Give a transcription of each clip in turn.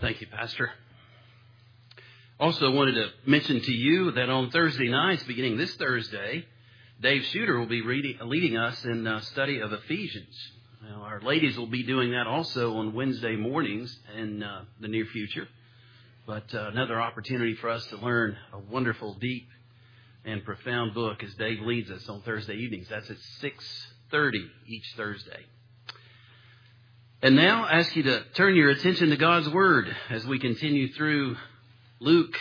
Thank you, Pastor. Also wanted to mention to you that on Thursday nights, beginning this Thursday, Dave Shooter will be reading, leading us in a study of Ephesians. Now, our ladies will be doing that also on Wednesday mornings in uh, the near future. But uh, another opportunity for us to learn a wonderful, deep, and profound book as Dave leads us on Thursday evenings. That's at 6:30 each Thursday. And now I ask you to turn your attention to God's Word as we continue through Luke,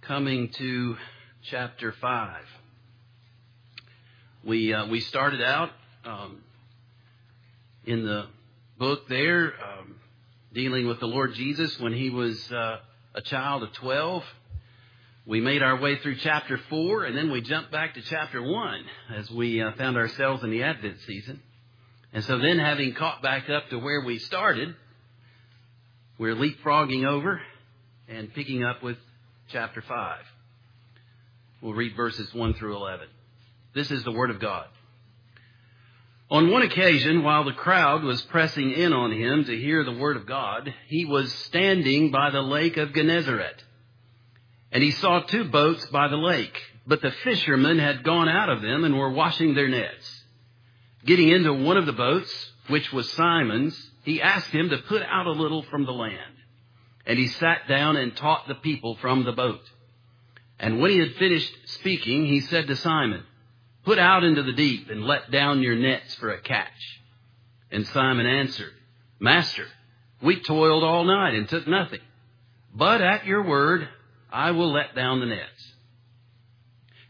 coming to chapter 5. We, uh, we started out um, in the book there um, dealing with the Lord Jesus when he was uh, a child of 12. We made our way through chapter 4, and then we jumped back to chapter 1 as we uh, found ourselves in the Advent season. And so then, having caught back up to where we started, we're leapfrogging over and picking up with chapter 5. We'll read verses 1 through 11. This is the Word of God. On one occasion, while the crowd was pressing in on him to hear the Word of God, he was standing by the lake of Gennesaret. And he saw two boats by the lake, but the fishermen had gone out of them and were washing their nets. Getting into one of the boats, which was Simon's, he asked him to put out a little from the land. And he sat down and taught the people from the boat. And when he had finished speaking, he said to Simon, Put out into the deep and let down your nets for a catch. And Simon answered, Master, we toiled all night and took nothing. But at your word, I will let down the nets.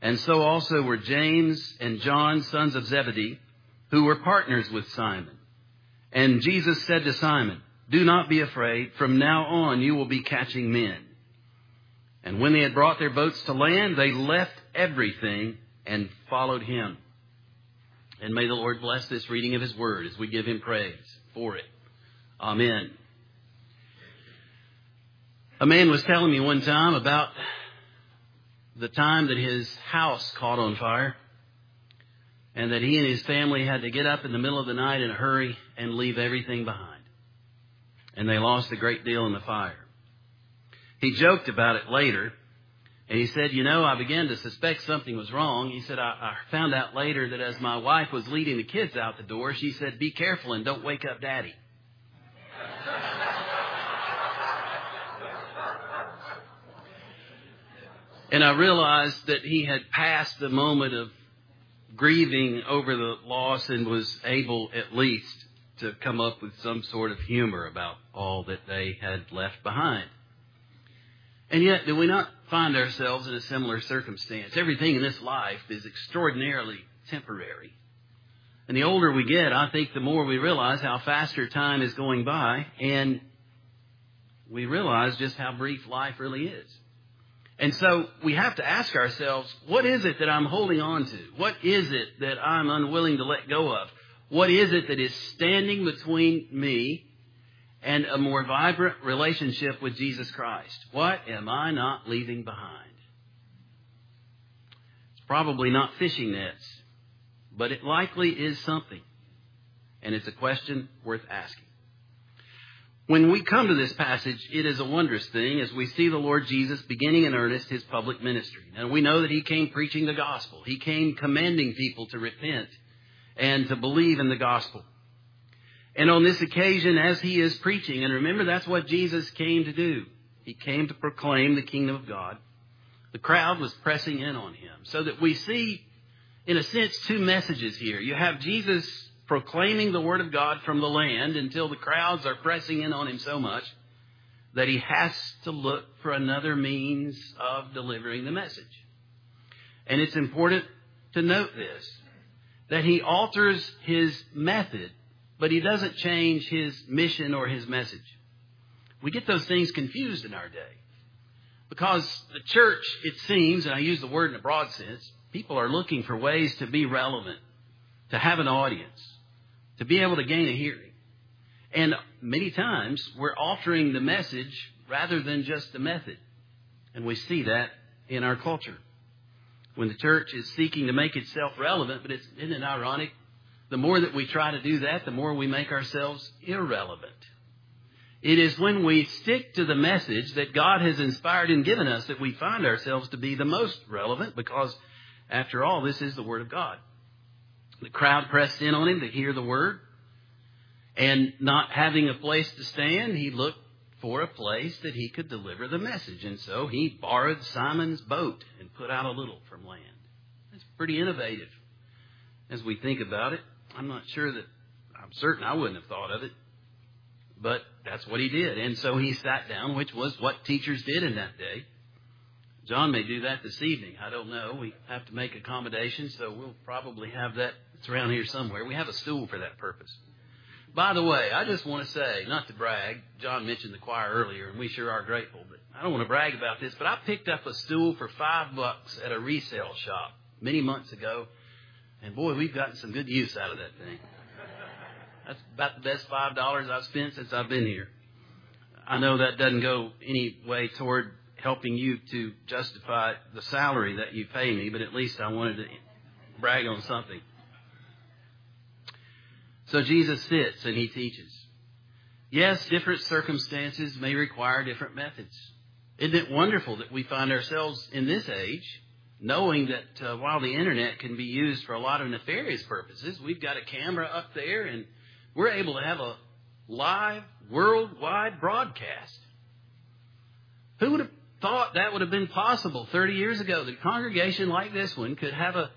and so also were James and John, sons of Zebedee, who were partners with Simon. And Jesus said to Simon, Do not be afraid. From now on you will be catching men. And when they had brought their boats to land, they left everything and followed him. And may the Lord bless this reading of his word as we give him praise for it. Amen. A man was telling me one time about the time that his house caught on fire and that he and his family had to get up in the middle of the night in a hurry and leave everything behind. And they lost a great deal in the fire. He joked about it later and he said, You know, I began to suspect something was wrong. He said, I, I found out later that as my wife was leading the kids out the door, she said, Be careful and don't wake up daddy. And I realized that he had passed the moment of grieving over the loss and was able at least to come up with some sort of humor about all that they had left behind. And yet, do we not find ourselves in a similar circumstance? Everything in this life is extraordinarily temporary. And the older we get, I think the more we realize how faster time is going by, and we realize just how brief life really is. And so we have to ask ourselves, what is it that I'm holding on to? What is it that I'm unwilling to let go of? What is it that is standing between me and a more vibrant relationship with Jesus Christ? What am I not leaving behind? It's probably not fishing nets, but it likely is something. And it's a question worth asking. When we come to this passage, it is a wondrous thing as we see the Lord Jesus beginning in earnest his public ministry. And we know that he came preaching the gospel. He came commanding people to repent and to believe in the gospel. And on this occasion, as he is preaching, and remember that's what Jesus came to do. He came to proclaim the kingdom of God. The crowd was pressing in on him. So that we see, in a sense, two messages here. You have Jesus proclaiming the word of God from the land until the crowds are pressing in on him so much that he has to look for another means of delivering the message. And it's important to note this, that he alters his method, but he doesn't change his mission or his message. We get those things confused in our day. Because the church, it seems, and I use the word in a broad sense, people are looking for ways to be relevant, to have an audience, to be able to gain a hearing. And many times we're altering the message rather than just the method. And we see that in our culture. When the church is seeking to make itself relevant, but it's, isn't it ironic? The more that we try to do that, the more we make ourselves irrelevant. It is when we stick to the message that God has inspired and given us that we find ourselves to be the most relevant because, after all, this is the Word of God. The crowd pressed in on him to hear the Word, and not having a place to stand, he looked for a place that he could deliver the message. And so he borrowed Simon's boat and put out a little from land. It's pretty innovative as we think about it. I'm not sure that, I'm certain I wouldn't have thought of it. But that's what he did. And so he sat down, which was what teachers did in that day. John may do that this evening. I don't know. We have to make accommodations, so we'll probably have that. It's around here somewhere. We have a stool for that purpose. By the way, I just want to say, not to brag, John mentioned the choir earlier, and we sure are grateful, but I don't want to brag about this, but I picked up a stool for five bucks at a resale shop many months ago, and boy, we've gotten some good use out of that thing. That's about the best five dollars I've spent since I've been here. I know that doesn't go any way toward helping you to justify the salary that you pay me, but at least I wanted to brag on something. So Jesus sits and he teaches. Yes, different circumstances may require different methods. Isn't it wonderful that we find ourselves in this age knowing that uh, while the internet can be used for a lot of nefarious purposes, we've got a camera up there and we're able to have a live worldwide broadcast. Who would have thought that would have been possible 30 years ago that a congregation like this one could have a,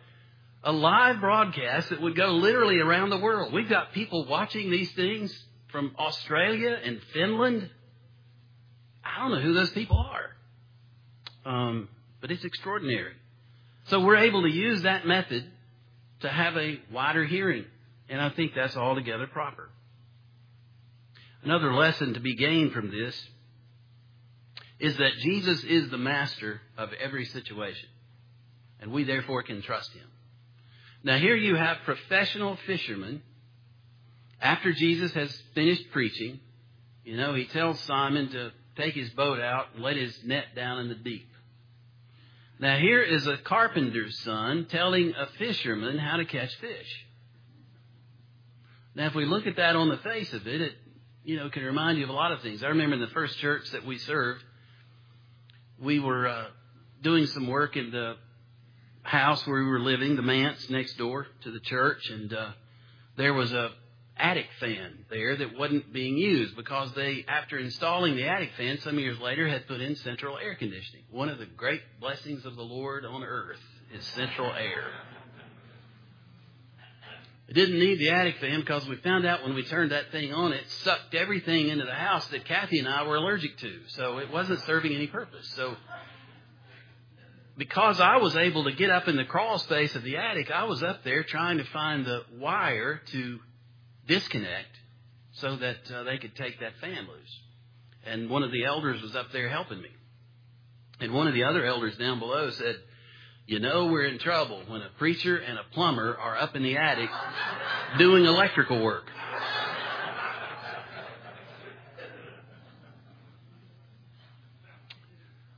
a live broadcast that would go literally around the world? We've got people watching these things from Australia and Finland. I don't know who those people are. Um, but it's extraordinary. So we're able to use that method to have a wider hearing. And I think that's altogether proper. Another lesson to be gained from this is that Jesus is the master of every situation. And we therefore can trust him. Now here you have professional fishermen. After Jesus has finished preaching, you know, he tells Simon to take his boat out and let his net down in the deep. Now here is a carpenter's son telling a fisherman how to catch fish. Now, if we look at that on the face of it, it you know can remind you of a lot of things. I remember in the first church that we served, we were uh, doing some work in the house where we were living, the manse next door to the church, and uh, there was a attic fan there that wasn't being used because they, after installing the attic fan some years later, had put in central air conditioning. One of the great blessings of the Lord on earth is central air. It didn't need the attic fan because we found out when we turned that thing on, it sucked everything into the house that Kathy and I were allergic to. So it wasn't serving any purpose. So because I was able to get up in the crawl space of the attic, I was up there trying to find the wire to disconnect so that uh, they could take that fan loose. And one of the elders was up there helping me. And one of the other elders down below said, you know we're in trouble when a preacher and a plumber are up in the attic doing electrical work.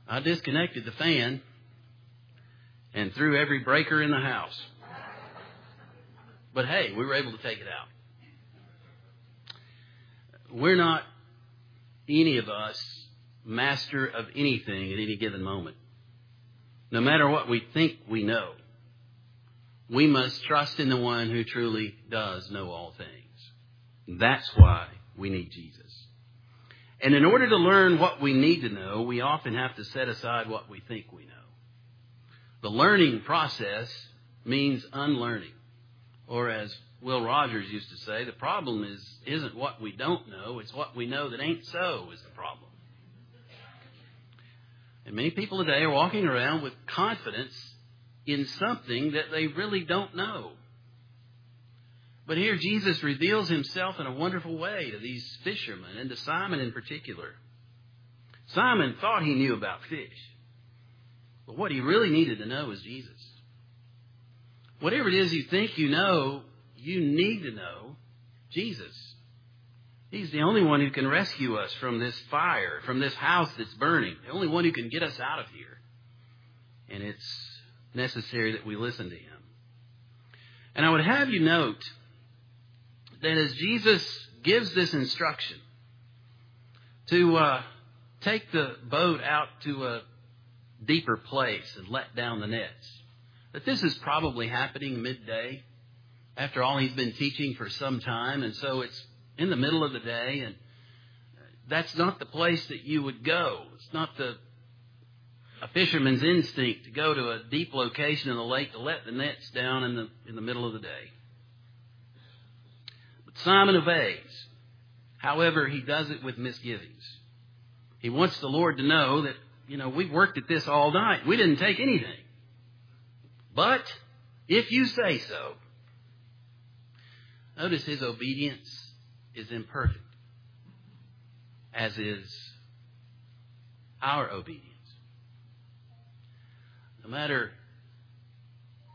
I disconnected the fan and threw every breaker in the house. But hey, we were able to take it out. We're not, any of us, master of anything at any given moment no matter what we think we know, we must trust in the one who truly does know all things. That's why we need Jesus. And in order to learn what we need to know, we often have to set aside what we think we know. The learning process means unlearning. Or as Will Rogers used to say, the problem is isn't what we don't know, it's what we know that ain't so is the problem. And many people today are walking around with confidence in something that they really don't know. But here Jesus reveals himself in a wonderful way to these fishermen and to Simon in particular. Simon thought he knew about fish. But what he really needed to know was Jesus. Whatever it is you think you know, you need to know Jesus. He's the only one who can rescue us from this fire, from this house that's burning. The only one who can get us out of here. And it's necessary that we listen to him. And I would have you note that as Jesus gives this instruction to uh, take the boat out to a deeper place and let down the nets, But this is probably happening midday after all he's been teaching for some time, and so it's in the middle of the day, and that's not the place that you would go. It's not the a fisherman's instinct to go to a deep location in the lake to let the nets down in the in the middle of the day. But Simon obeys. However, he does it with misgivings. He wants the Lord to know that, you know, we worked at this all night. We didn't take anything. But if you say so, notice his obedience is imperfect, as is our obedience. No matter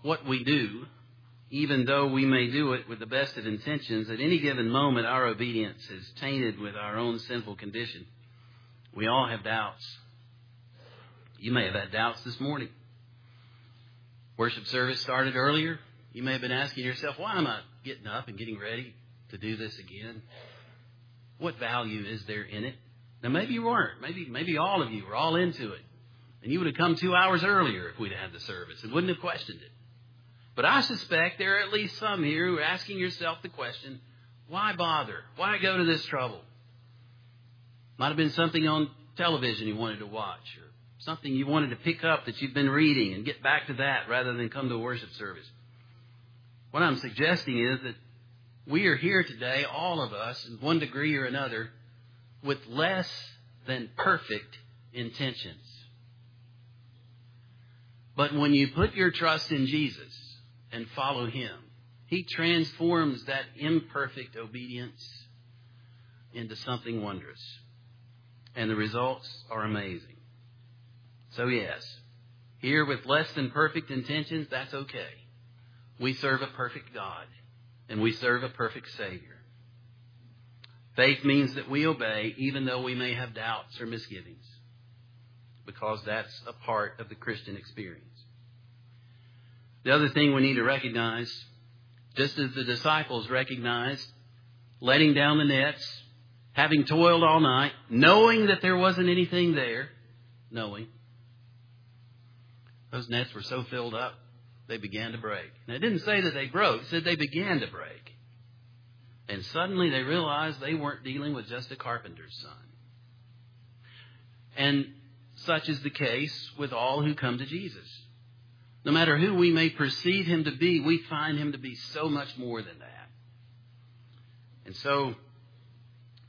what we do, even though we may do it with the best of intentions, at any given moment our obedience is tainted with our own sinful condition. We all have doubts. You may have had doubts this morning. Worship service started earlier. You may have been asking yourself, why am I getting up and getting ready to do this again? What value is there in it? Now maybe you weren't. Maybe maybe all of you were all into it. And you would have come two hours earlier if we'd had the service and wouldn't have questioned it. But I suspect there are at least some here who are asking yourself the question, why bother? Why go to this trouble? Might have been something on television you wanted to watch or something you wanted to pick up that you've been reading and get back to that rather than come to a worship service. What I'm suggesting is that we are here today, all of us, in one degree or another, with less than perfect intentions. But when you put your trust in Jesus and follow Him, He transforms that imperfect obedience into something wondrous. And the results are amazing. So, yes, here with less than perfect intentions, that's okay. We serve a perfect God, and we serve a perfect Savior. Faith means that we obey even though we may have doubts or misgivings, because that's a part of the Christian experience. The other thing we need to recognize, just as the disciples recognized, letting down the nets, having toiled all night, knowing that there wasn't anything there, knowing, those nets were so filled up, they began to break. Now, it didn't say that they broke, it said they began to break. And suddenly they realized they weren't dealing with just a carpenter's son. And such is the case with all who come to Jesus. No matter who we may perceive him to be, we find him to be so much more than that. And so,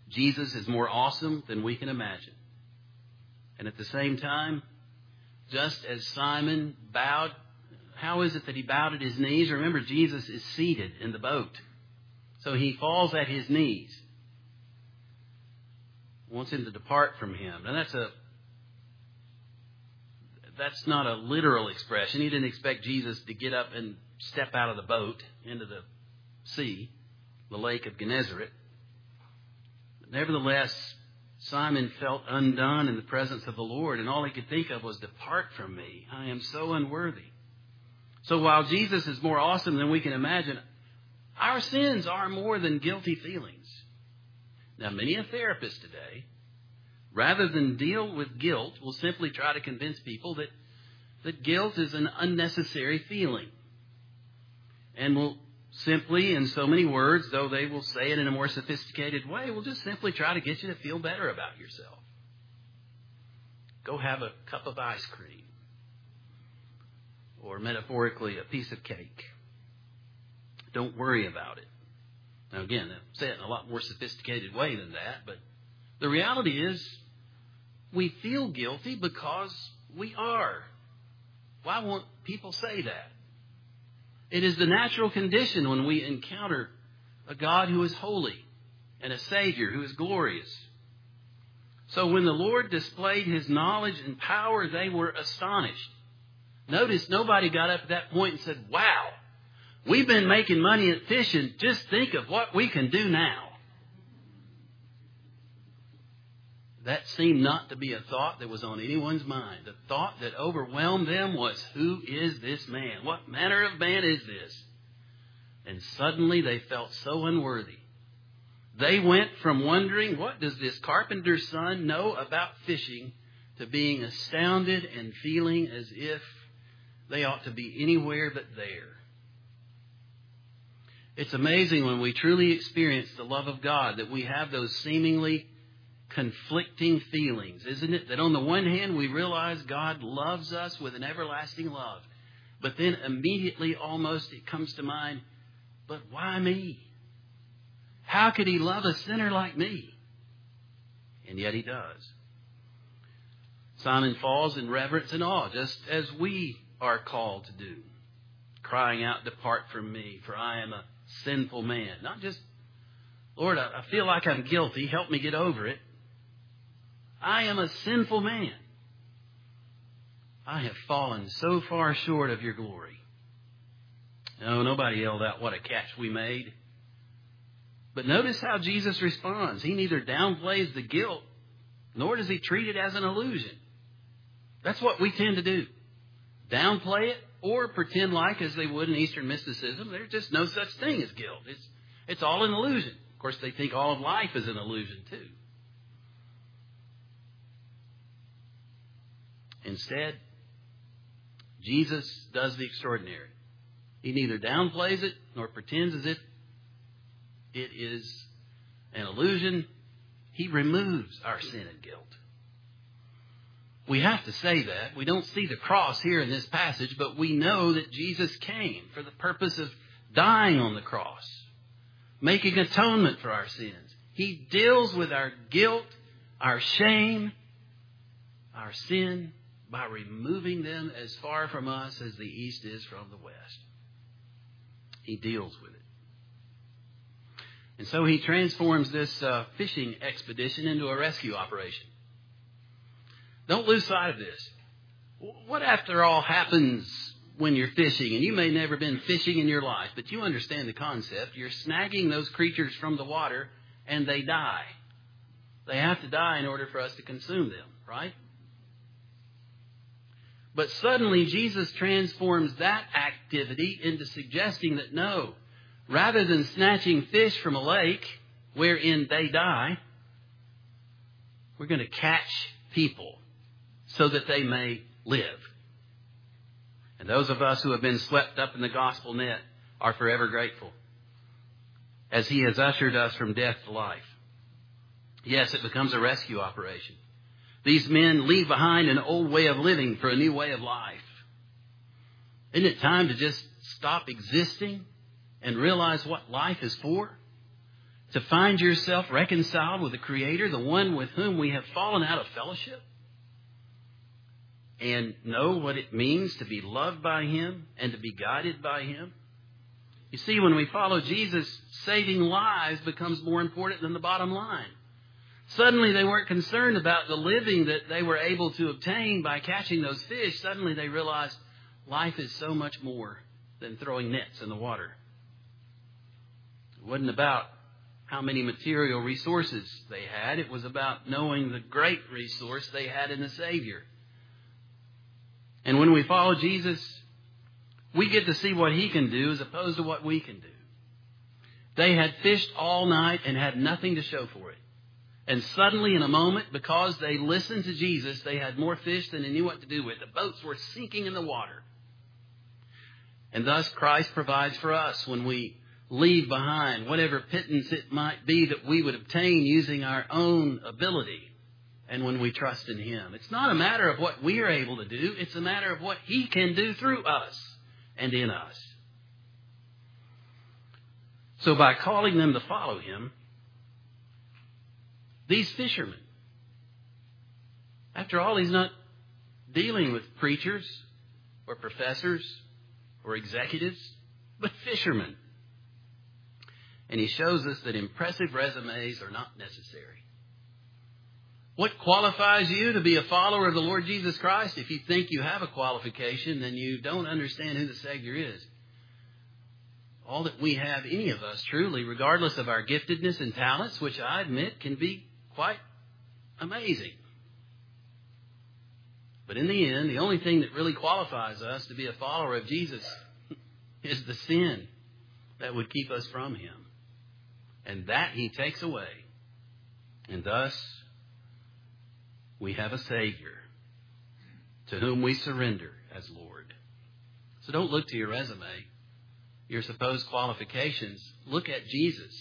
Jesus is more awesome than we can imagine. And at the same time, just as Simon bowed, how is it that he bowed at his knees? Remember, Jesus is seated in the boat. So he falls at his knees. Wants him to depart from him. And that's a that's not a literal expression. He didn't expect Jesus to get up and step out of the boat into the sea, the lake of Gennesaret. But nevertheless, Simon felt undone in the presence of the Lord, and all he could think of was, Depart from me. I am so unworthy. So while Jesus is more awesome than we can imagine, our sins are more than guilty feelings. Now, many a therapist today rather than deal with guilt, will simply try to convince people that, that guilt is an unnecessary feeling. And will simply, in so many words, though they will say it in a more sophisticated way, will just simply try to get you to feel better about yourself. Go have a cup of ice cream. Or metaphorically, a piece of cake. Don't worry about it. Now again, I say it in a lot more sophisticated way than that, but the reality is we feel guilty because we are. Why won't people say that? It is the natural condition when we encounter a God who is holy and a Savior who is glorious. So when the Lord displayed his knowledge and power, they were astonished. Notice nobody got up at that point and said, Wow, we've been making money at fishing. Just think of what we can do now. That seemed not to be a thought that was on anyone's mind. The thought that overwhelmed them was, Who is this man? What manner of man is this? And suddenly they felt so unworthy. They went from wondering, What does this carpenter's son know about fishing? to being astounded and feeling as if they ought to be anywhere but there. It's amazing when we truly experience the love of God that we have those seemingly conflicting feelings, isn't it? That on the one hand, we realize God loves us with an everlasting love. But then immediately, almost, it comes to mind, but why me? How could He love a sinner like me? And yet He does. Simon falls in reverence and awe, just as we are called to do, crying out, Depart from me, for I am a sinful man. Not just, Lord, I feel like I'm guilty, help me get over it. I am a sinful man. I have fallen so far short of your glory. No, nobody yelled out, What a catch we made. But notice how Jesus responds. He neither downplays the guilt, nor does he treat it as an illusion. That's what we tend to do. Downplay it or pretend like, as they would in Eastern mysticism, there's just no such thing as guilt. It's, it's all an illusion. Of course, they think all of life is an illusion, too. Instead, Jesus does the extraordinary. He neither downplays it nor pretends as if it is an illusion. He removes our sin and guilt. We have to say that. We don't see the cross here in this passage, but we know that Jesus came for the purpose of dying on the cross, making atonement for our sins. He deals with our guilt, our shame, our sin, by removing them as far from us as the east is from the west. He deals with it. And so he transforms this uh, fishing expedition into a rescue operation. Don't lose sight of this. What, after all, happens when you're fishing? And you may never been fishing in your life, but you understand the concept. You're snagging those creatures from the water, and they die. They have to die in order for us to consume them, right? But suddenly, Jesus transforms that activity into suggesting that no, rather than snatching fish from a lake wherein they die, we're going to catch people so that they may live. And those of us who have been swept up in the gospel net are forever grateful as he has ushered us from death to life. Yes, it becomes a rescue operation. These men leave behind an old way of living for a new way of life. Isn't it time to just stop existing and realize what life is for? To find yourself reconciled with the Creator, the one with whom we have fallen out of fellowship? And know what it means to be loved by Him and to be guided by Him? You see, when we follow Jesus, saving lives becomes more important than the bottom line. Suddenly they weren't concerned about the living that they were able to obtain by catching those fish. Suddenly they realized life is so much more than throwing nets in the water. It wasn't about how many material resources they had. It was about knowing the great resource they had in the Savior. And when we follow Jesus, we get to see what He can do as opposed to what we can do. They had fished all night and had nothing to show for it. And suddenly, in a moment, because they listened to Jesus, they had more fish than they knew what to do with. The boats were sinking in the water. And thus, Christ provides for us when we leave behind whatever pittance it might be that we would obtain using our own ability and when we trust in Him. It's not a matter of what we are able to do, it's a matter of what He can do through us and in us. So, by calling them to follow Him, these fishermen. After all, he's not dealing with preachers or professors or executives, but fishermen. And he shows us that impressive resumes are not necessary. What qualifies you to be a follower of the Lord Jesus Christ? If you think you have a qualification, then you don't understand who the Savior is. All that we have, any of us, truly, regardless of our giftedness and talents, which I admit can be quite amazing. But in the end, the only thing that really qualifies us to be a follower of Jesus is the sin that would keep us from Him. And that He takes away. And thus, we have a Savior to whom we surrender as Lord. So don't look to your resume, your supposed qualifications. Look at Jesus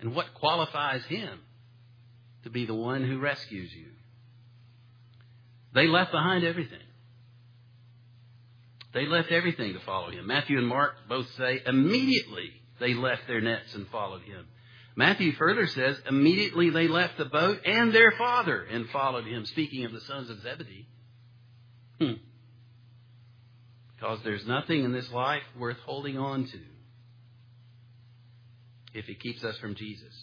and what qualifies Him to be the one who rescues you. They left behind everything. They left everything to follow him. Matthew and Mark both say immediately they left their nets and followed him. Matthew further says immediately they left the boat and their father and followed him, speaking of the sons of Zebedee. Hmm. Because there's nothing in this life worth holding on to if it keeps us from Jesus.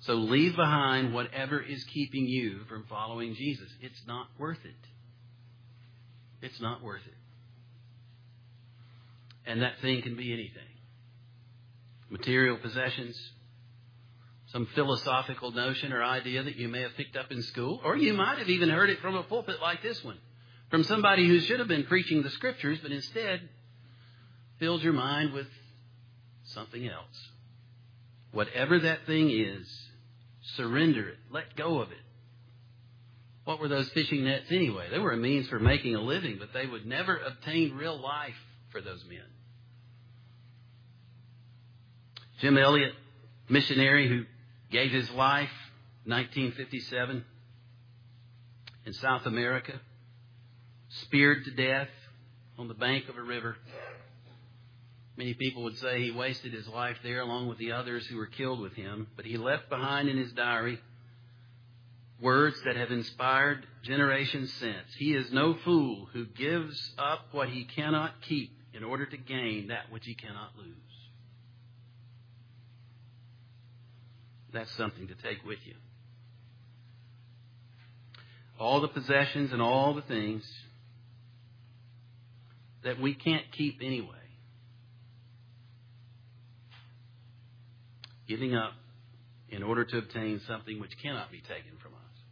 So leave behind whatever is keeping you from following Jesus. It's not worth it. It's not worth it. And that thing can be anything material possessions, some philosophical notion or idea that you may have picked up in school, or you might have even heard it from a pulpit like this one, from somebody who should have been preaching the scriptures, but instead filled your mind with something else. Whatever that thing is, surrender it, let go of it. What were those fishing nets anyway? They were a means for making a living, but they would never obtain real life for those men. Jim Elliot, missionary who gave his life 1957 in South America, speared to death on the bank of a river. Many people would say he wasted his life there along with the others who were killed with him, but he left behind in his diary words that have inspired generations since. He is no fool who gives up what he cannot keep in order to gain that which he cannot lose. That's something to take with you. All the possessions and all the things that we can't keep anyway. Giving up in order to obtain something which cannot be taken from us.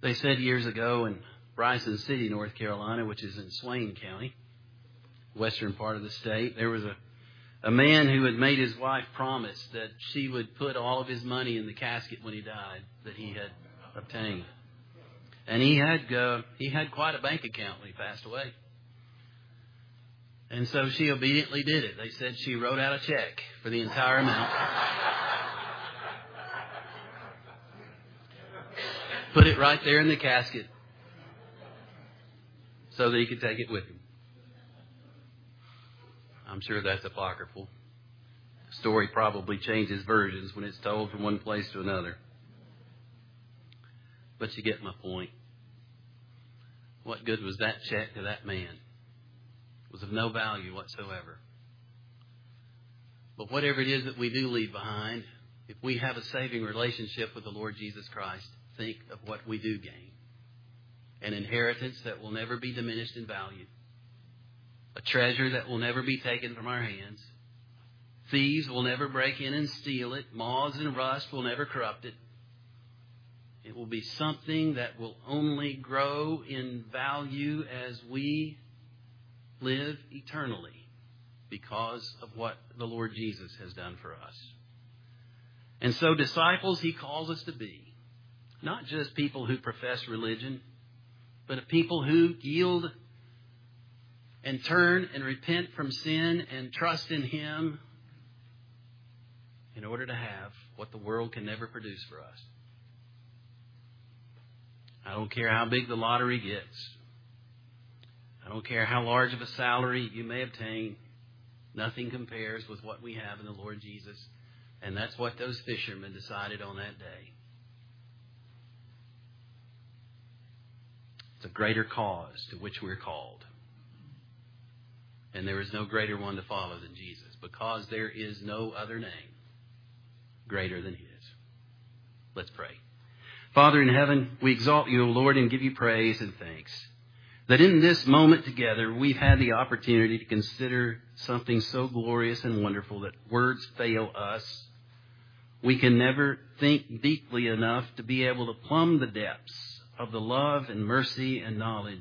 They said years ago in Bryson City, North Carolina, which is in Swain County, western part of the state, there was a a man who had made his wife promise that she would put all of his money in the casket when he died that he had obtained. And he had uh, he had quite a bank account when he passed away. And so she obediently did it. They said she wrote out a check for the entire amount. Put it right there in the casket so that he could take it with him. I'm sure that's apocryphal. The story probably changes versions when it's told from one place to another. But you get my point. What good was that check to that man? Was of no value whatsoever. But whatever it is that we do leave behind, if we have a saving relationship with the Lord Jesus Christ, think of what we do gain. An inheritance that will never be diminished in value a treasure that will never be taken from our hands. Thieves will never break in and steal it. Moths and rust will never corrupt it. It will be something that will only grow in value as we live eternally because of what the Lord Jesus has done for us. And so, disciples, He calls us to be not just people who profess religion, but a people who yield and turn and repent from sin and trust in Him in order to have what the world can never produce for us. I don't care how big the lottery gets. I don't care how large of a salary you may obtain. Nothing compares with what we have in the Lord Jesus. And that's what those fishermen decided on that day. It's a greater cause to which we're called. And there is no greater one to follow than Jesus, because there is no other name greater than His. Let's pray. Father in heaven, we exalt you, O Lord, and give you praise and thanks. That in this moment together, we've had the opportunity to consider something so glorious and wonderful that words fail us. We can never think deeply enough to be able to plumb the depths of the love and mercy and knowledge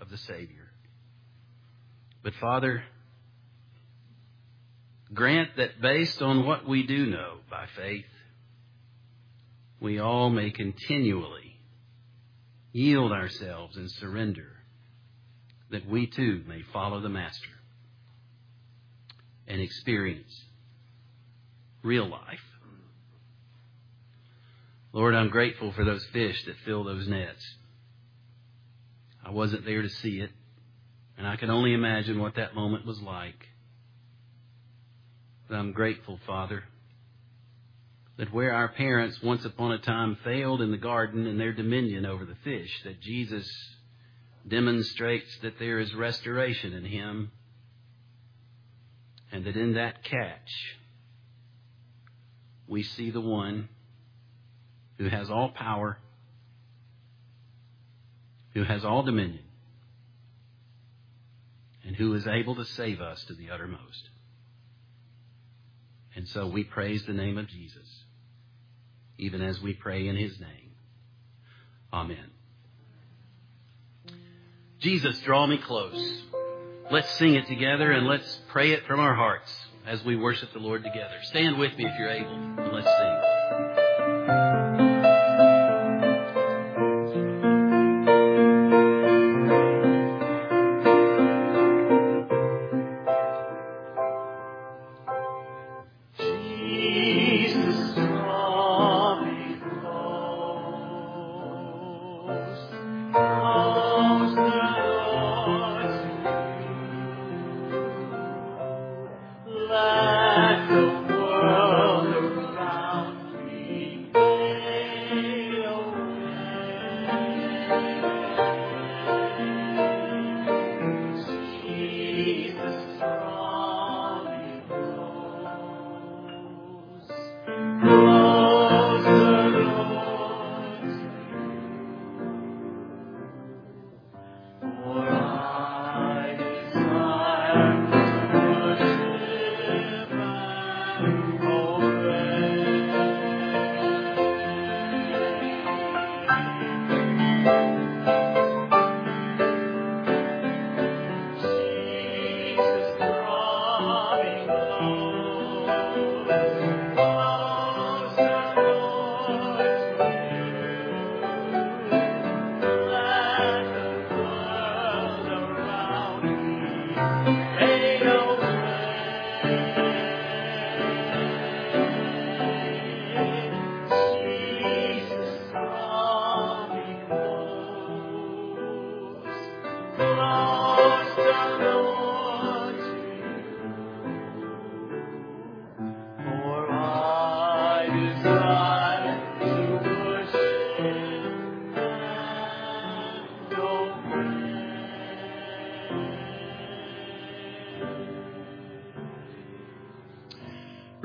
of the Savior. But Father, grant that based on what we do know by faith, we all may continually yield ourselves and surrender that we too may follow the Master and experience real life. Lord, I'm grateful for those fish that fill those nets. I wasn't there to see it, and I can only imagine what that moment was like. But I'm grateful, Father, that where our parents once upon a time failed in the garden in their dominion over the fish, that Jesus demonstrates that there is restoration in Him, and that in that catch, we see the one who has all power, who has all dominion, and who is able to save us to the uttermost. And so we praise the name of Jesus even as we pray in his name. Amen. Jesus, draw me close. Let's sing it together and let's pray it from our hearts as we worship the Lord together. Stand with me if you're able and let's sing.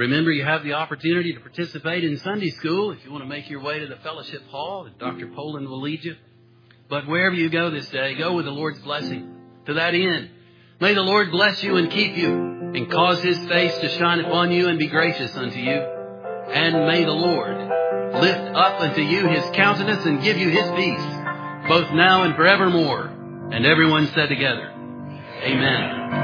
Remember, you have the opportunity to participate in Sunday school if you want to make your way to the fellowship hall. Dr. Poland will lead you. But wherever you go this day, go with the Lord's blessing. To that end, may the Lord bless you and keep you and cause his face to shine upon you and be gracious unto you. And may the Lord lift up unto you his countenance and give you his peace, both now and forevermore. And everyone said together, Amen.